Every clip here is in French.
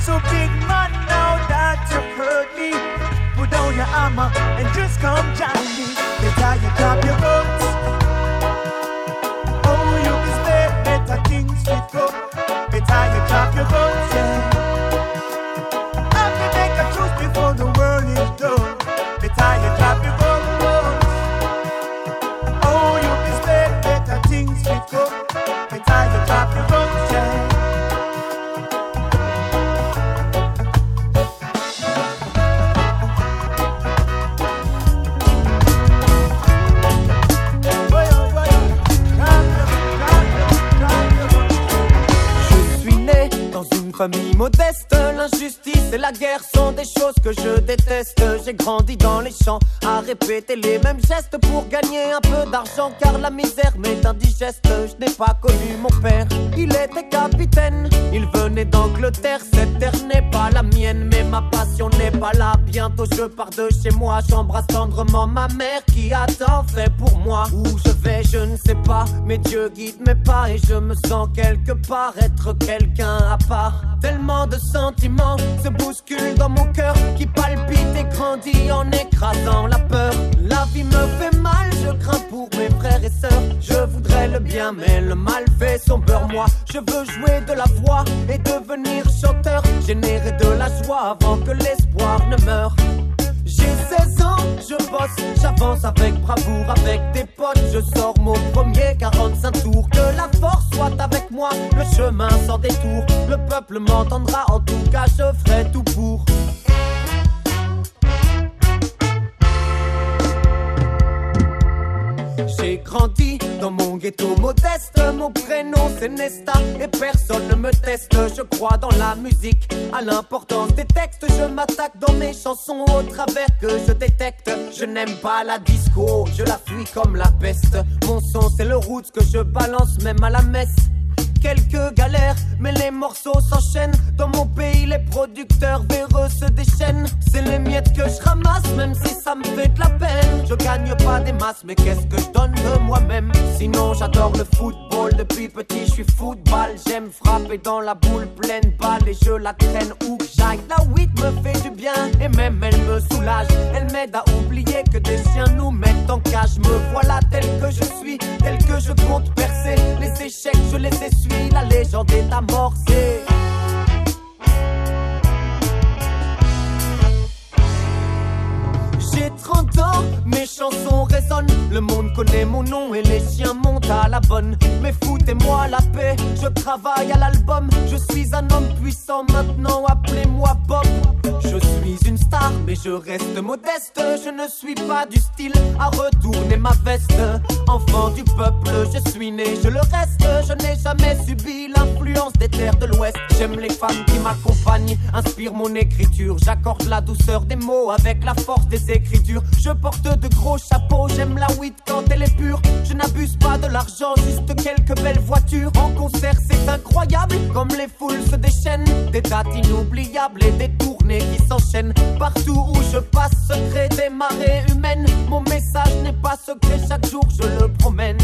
So big J'ai grandi dans les champs à répéter les mêmes gestes pour gagner un peu d'argent. Car la misère m'est indigeste. Je n'ai pas connu mon père. Il était capitaine. Il venait d'Angleterre. Cette terre n'est pas la mienne, mais ma passion n'est pas là. Bientôt je pars de chez moi. J'embrasse tendrement ma mère qui a tant fait pour moi. Où je vais, je ne sais pas. Mais Dieu guide mes pas et je me sens quelque part être quelqu'un à part. Tellement de sentiments se bousculent dans mon cœur qui palpite et grandit en écrasant la peur. La vie me fait mal, je crains pour mes frères et sœurs. Je voudrais le bien, mais le mal fait son beurre. Moi, je veux jouer de la voix et devenir chanteur, générer de la joie avant que l'espoir ne meure. J'ai 16 ans, je bosse, j'avance avec bravoure, avec des potes, je sors mon premier 45 tours. Que la force soit avec moi, le chemin sans détour. Le peuple m'entendra, en tout cas je ferai tout pour. J'ai grandi dans mon ghetto modeste. Mon prénom c'est Nesta et personne ne me teste. Je crois dans la musique, à l'importance des textes. Je m'attaque dans mes chansons au travers que je détecte. Je n'aime pas la disco, je la fuis comme la peste. Mon son c'est le roots que je balance même à la messe. Quelques galères, mais les morceaux s'enchaînent. Dans mon pays, les producteurs véreux se déchaînent. C'est les miettes que je ramasse, même si ça me fait de la peine. Je gagne pas des masses, mais qu'est-ce que je donne de moi-même? Sinon, j'adore le football. Depuis petit, je suis football. J'aime frapper dans la boule pleine balle et je la traîne où j'aille. La weed me fait du bien et même elle me soulage. Elle m'aide à oublier que des chiens nous mettent en cage. Me voilà tel que je suis, tel que je compte percer. Les échecs, je les essuie. La légende est amorcée. J'ai 30 ans, mes chansons résonnent. Le monde connaît mon nom et les chiens montent à la bonne. Mais foutez-moi la paix, je travaille à l'album. Je suis un homme puissant maintenant, appelez-moi Bob. Je suis une star, mais je reste modeste. Je ne suis pas du style à retourner ma veste. Enfant du peuple, je suis né, je le reste. Je n'ai jamais subi l'influence des terres de l'Ouest. J'aime les femmes qui m'accompagnent, inspirent mon écriture. J'accorde la douceur des mots avec la force des Je porte de gros chapeaux, j'aime la weed quand elle est pure. Je n'abuse pas de l'argent, juste quelques belles voitures. En concert, c'est incroyable, comme les foules se déchaînent. Des dates inoubliables et des tournées qui s'enchaînent. Partout où je passe, secret des marées humaines. Mon message n'est pas secret, chaque jour je le promène.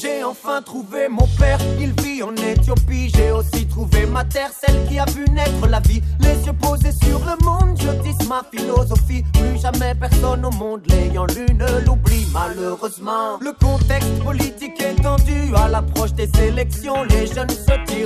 J'ai enfin trouvé mon Le contexte politique est tendu à l'approche des élections, les jeunes se tirent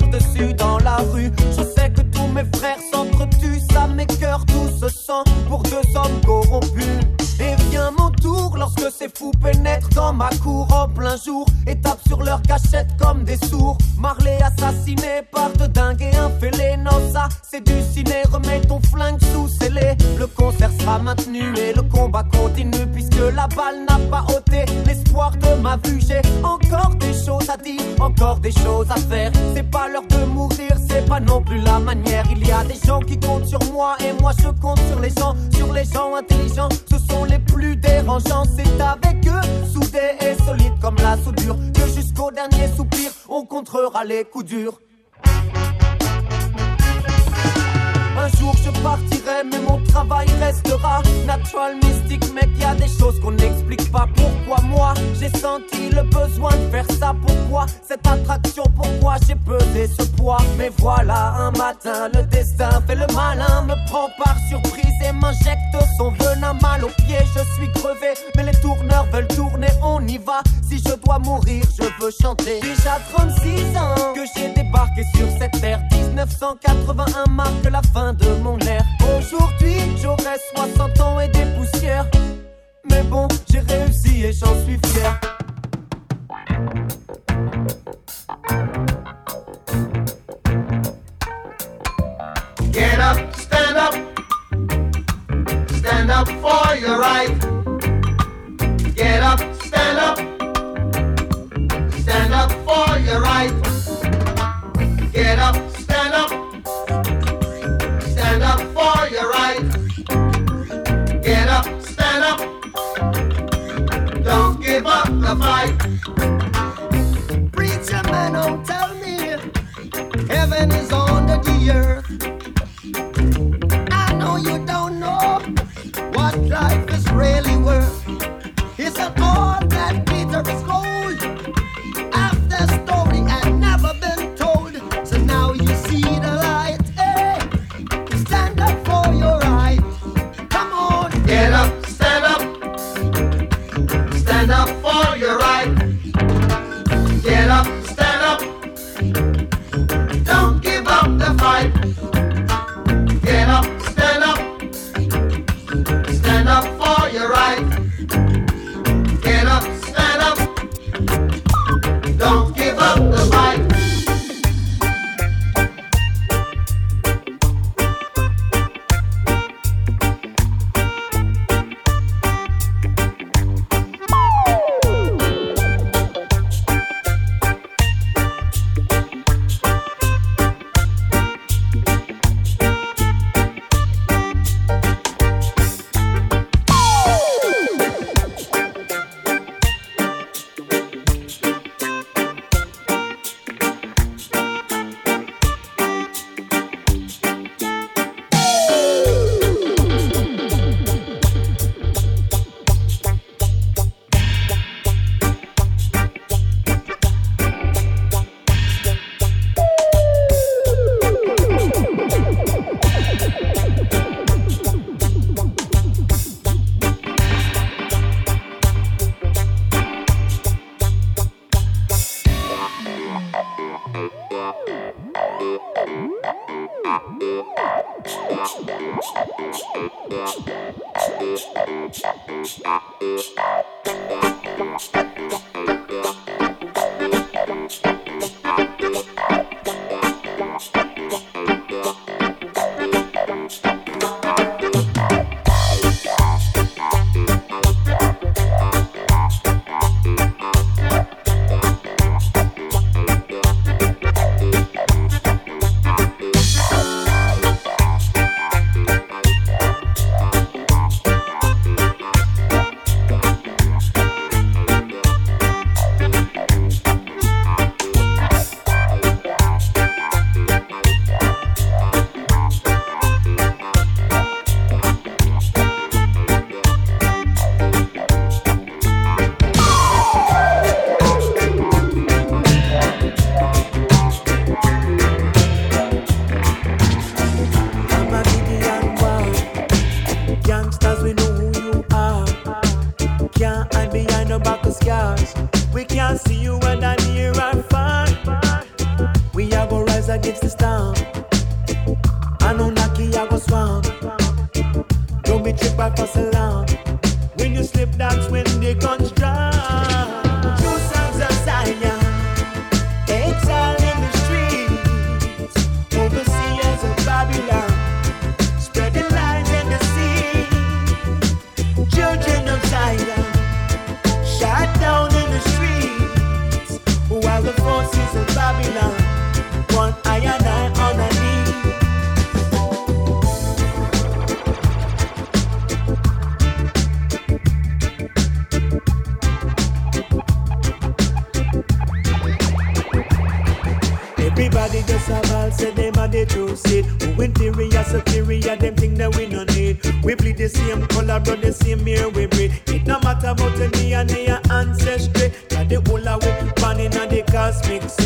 We trip across the land. When you slip, that's when the guns drop. proceed. Who inferior, superior, them thing that we no need. We bleed the same color, but the same air we breathe. It no matter about the DNA and ancestry. Got the whole of we planning on the cosmic sea.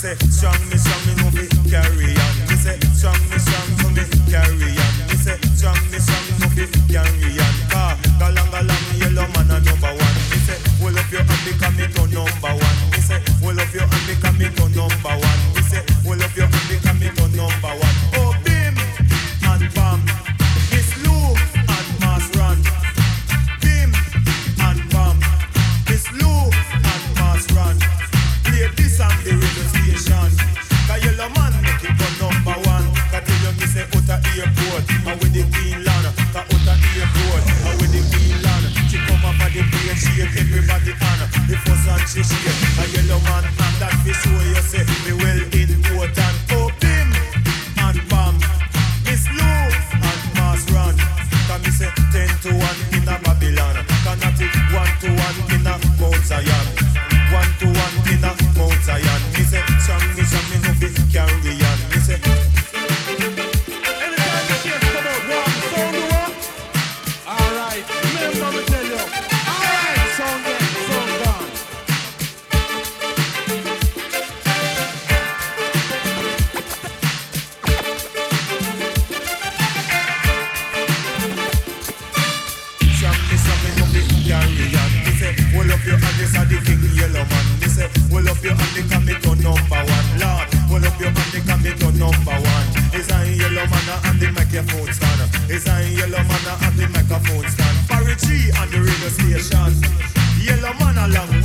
Say, strong station. Yellow man along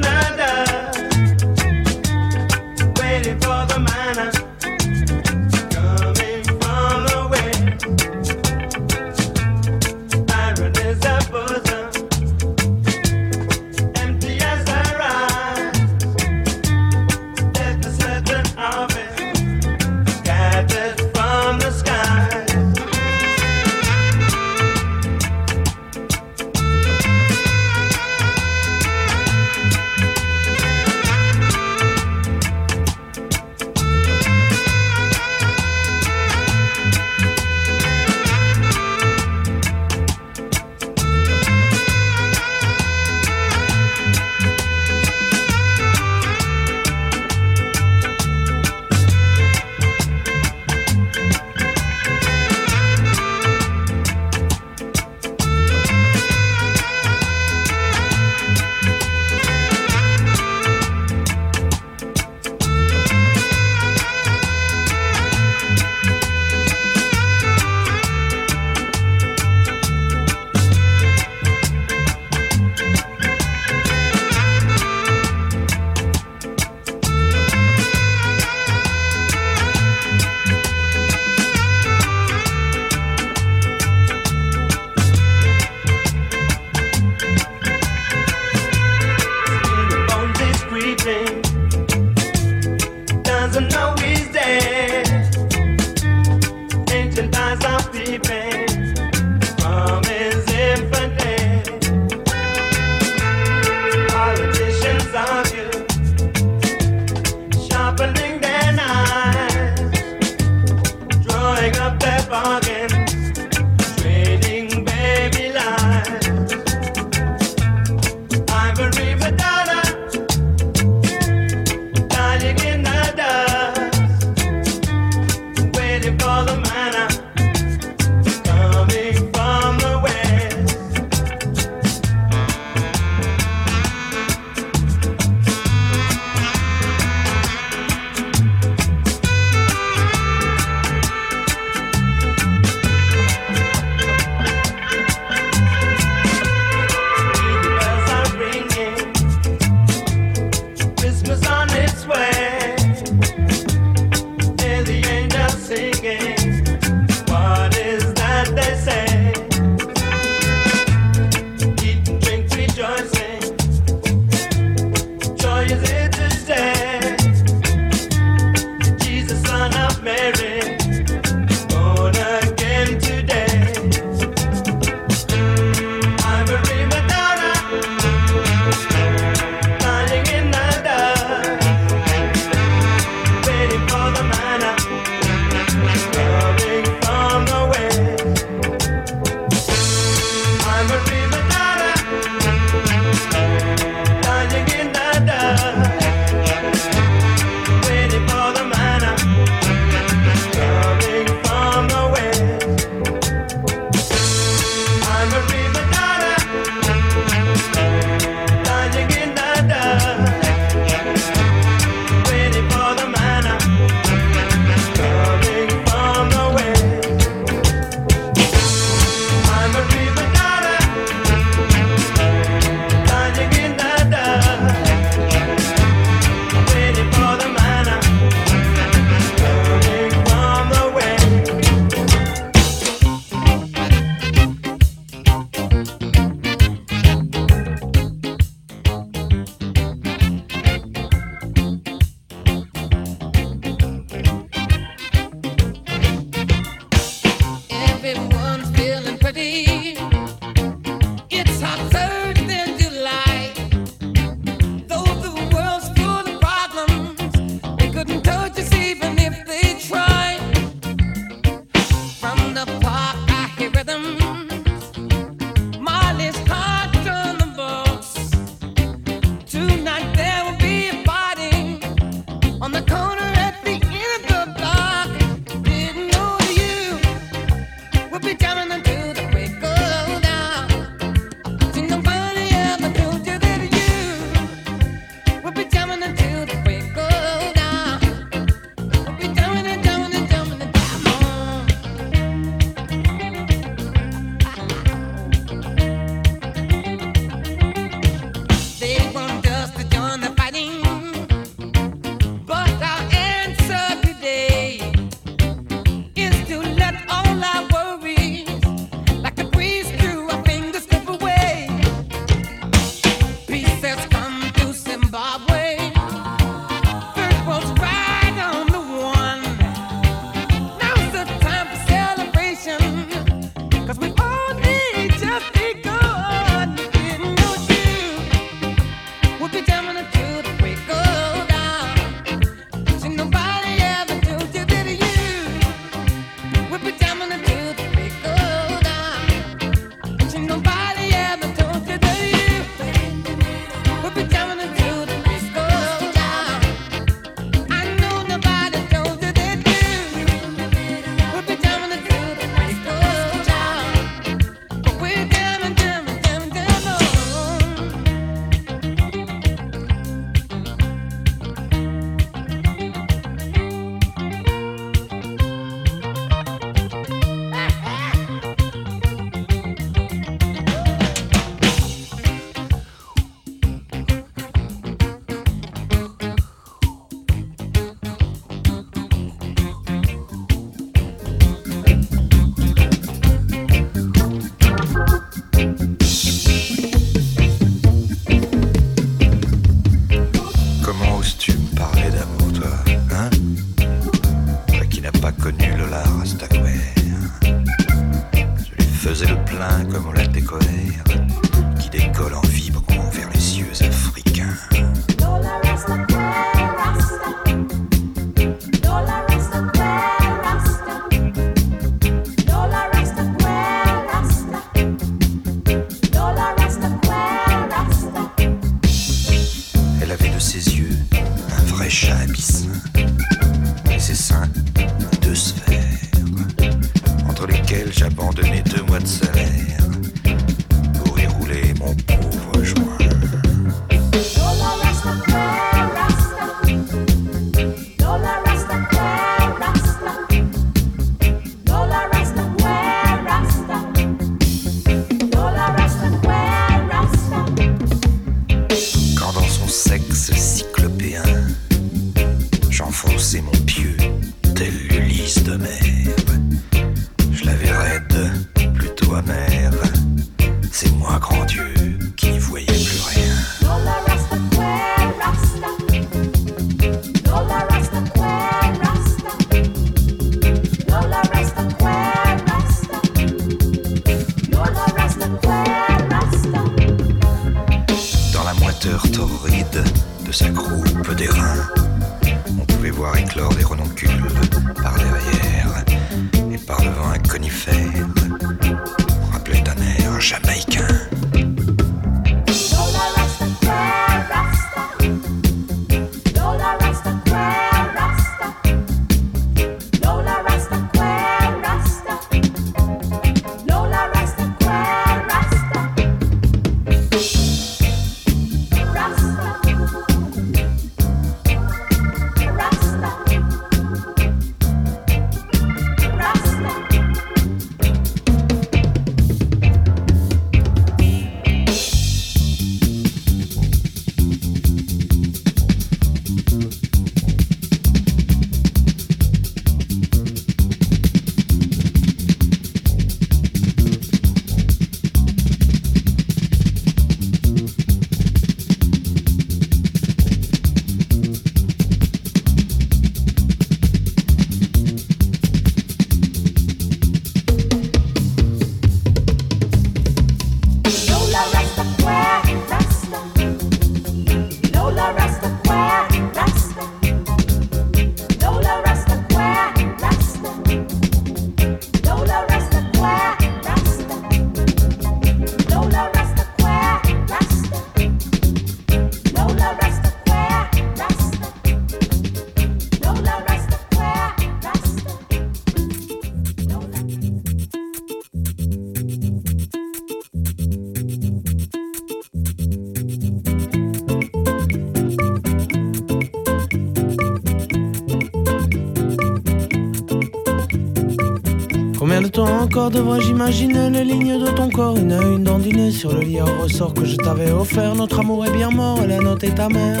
encore devrais-je imaginer les lignes de ton corps. Une à une sur le lit au ressort que je t'avais offert. Notre amour est bien mort la note est ta mère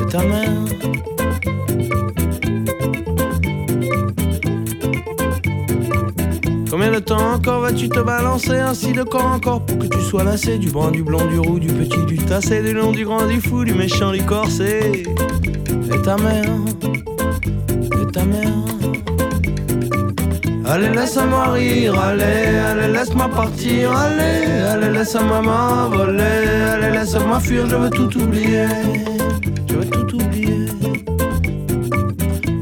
Et ta mère Combien de temps encore vas-tu te balancer ainsi de corps encore pour que tu sois lassé du brun, du blond, du roux, du petit, du tassé, du long, du grand, du fou, du méchant, du corsé? Et ta mère Allez, laisse-moi rire, allez, allez, laisse-moi partir, allez, allez, laisse-moi m'envoler, allez, laisse-moi fuir, je veux tout oublier, je veux tout oublier.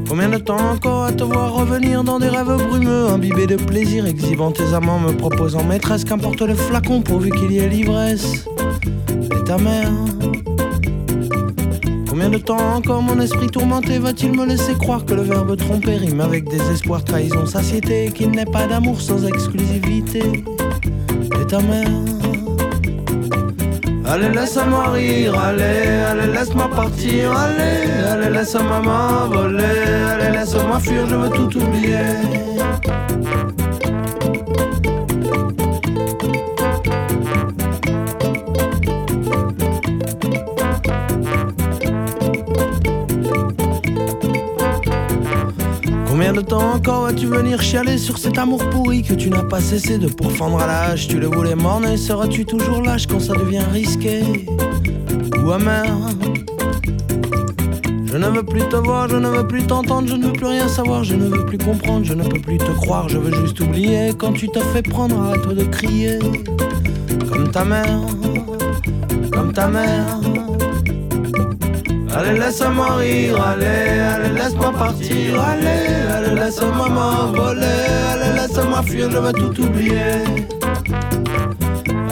Combien de temps encore à te voir revenir dans des rêves brumeux, imbibés de plaisir, exhibant tes amants, me proposant maîtresse, qu'importe le flacon pourvu qu'il y ait l'ivresse. Et ta mère Combien de temps encore mon esprit tourmenté va-t-il me laisser croire que le verbe tromper rime avec désespoir, trahison, satiété, qu'il n'est pas d'amour sans exclusivité? Et ta mère? Allez, laisse-moi rire, allez, allez, laisse-moi partir, allez, allez, laisse-moi m'envoler, allez, laisse-moi fuir, je veux tout oublier. Combien de temps encore vas-tu venir chialer sur cet amour pourri que tu n'as pas cessé de pourfendre à l'âge? Tu le voulais morner, seras-tu toujours lâche quand ça devient risqué? Ou amer? Je ne veux plus te voir, je ne veux plus t'entendre, je ne veux plus rien savoir, je ne veux plus comprendre, je ne peux plus te croire, je veux juste oublier quand tu te fais prendre, arrête de crier. Comme ta mère, comme ta mère. Allez, laisse-moi rire, allez, allez, laisse-moi partir, allez, allez, laisse-moi m'envoler, allez, laisse-moi fuir, je veux tout oublier.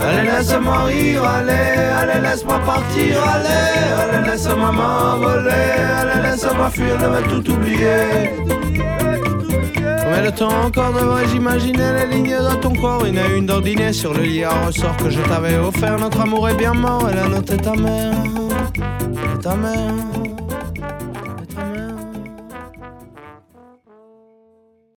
Allez, laisse-moi rire, allez, allez, laisse-moi partir, allez, allez, laisse-moi m'envoler, allez, laisse-moi fuir, je veux tout oublier. Combien de temps encore devrais-je imaginer les lignes de ton corps Une à une d'ordinaire sur le lit à ressort que je t'avais offert Notre amour est bien mort et la note est ta mère Et ta mère